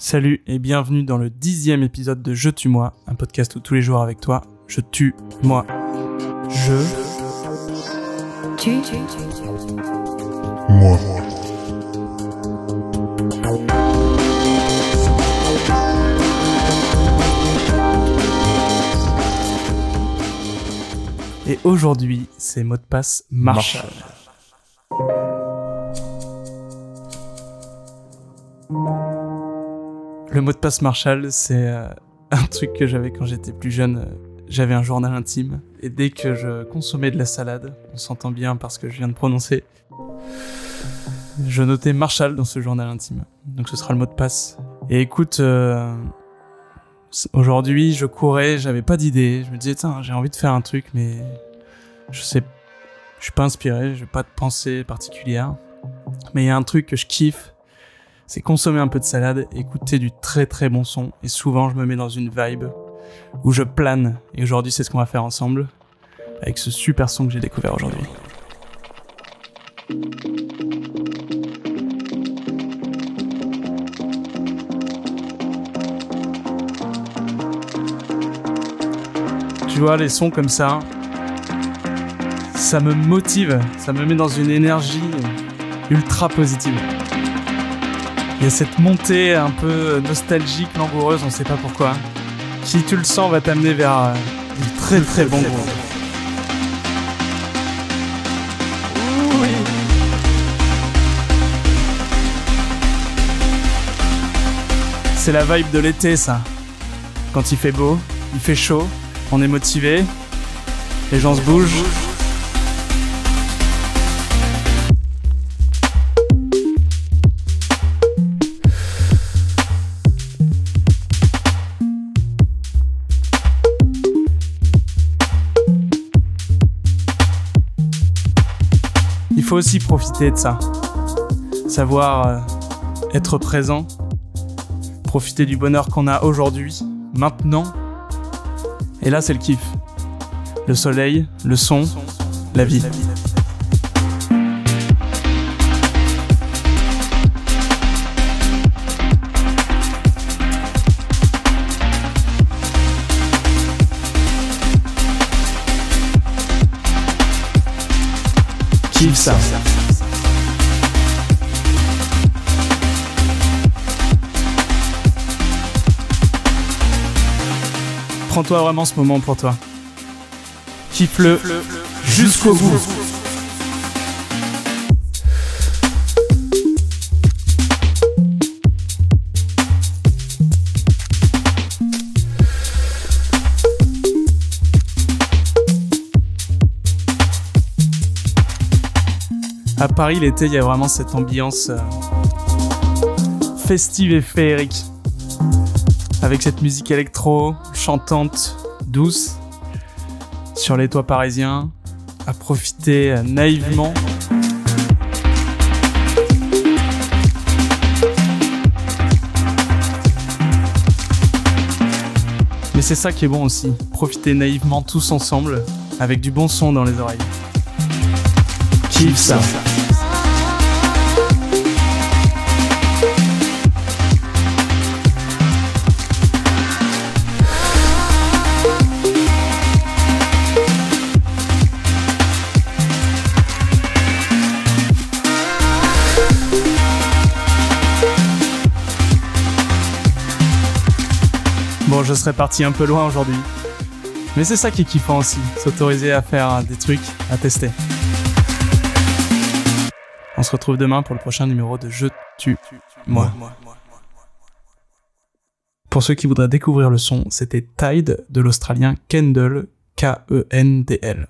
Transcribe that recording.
Salut et bienvenue dans le dixième épisode de Je tue moi, un podcast où tous les jours avec toi, je tue moi. Je Tu Moi. et aujourd'hui c'est mot de passe Marshall. Le mot de passe Marshall, c'est euh, un truc que j'avais quand j'étais plus jeune. Euh, J'avais un journal intime et dès que je consommais de la salade, on s'entend bien parce que je viens de prononcer, je notais Marshall dans ce journal intime. Donc ce sera le mot de passe. Et écoute, euh, aujourd'hui je courais, j'avais pas d'idée. Je me disais, tiens, j'ai envie de faire un truc, mais je sais, je suis pas inspiré, j'ai pas de pensée particulière. Mais il y a un truc que je kiffe, c'est consommer un peu de salade, écouter du très très bon son, et souvent je me mets dans une vibe où je plane. Et aujourd'hui c'est ce qu'on va faire ensemble, avec ce super son que j'ai découvert aujourd'hui. Tu vois, les sons comme ça, ça me motive, ça me met dans une énergie ultra positive. Il y a cette montée un peu nostalgique, langoureuse, on sait pas pourquoi, qui, tu le sens, va t'amener vers euh, du très très bon groupe. Oui. C'est la vibe de l'été, ça. Quand il fait beau, il fait chaud, on est motivé, les gens se bougent. Faut aussi profiter de ça. Savoir euh, être présent, profiter du bonheur qu'on a aujourd'hui, maintenant. Et là, c'est le kiff. Le soleil, le son, la vie. Kiffe ça. Prends-toi vraiment ce moment pour toi. Kiffe-le jusqu'au bout. À Paris, l'été, il y a vraiment cette ambiance euh, festive et féerique. Avec cette musique électro, chantante, douce, sur les toits parisiens, à profiter euh, naïvement. Mais c'est ça qui est bon aussi, profiter naïvement tous ensemble, avec du bon son dans les oreilles. Ça. Bon, je serais parti un peu loin aujourd'hui. Mais c'est ça qui est kiffant aussi, s'autoriser à faire des trucs, à tester. On se retrouve demain pour le prochain numéro de Je tue moi. Pour ceux qui voudraient découvrir le son, c'était Tide de l'Australien Kendall, K-E-N-D-L.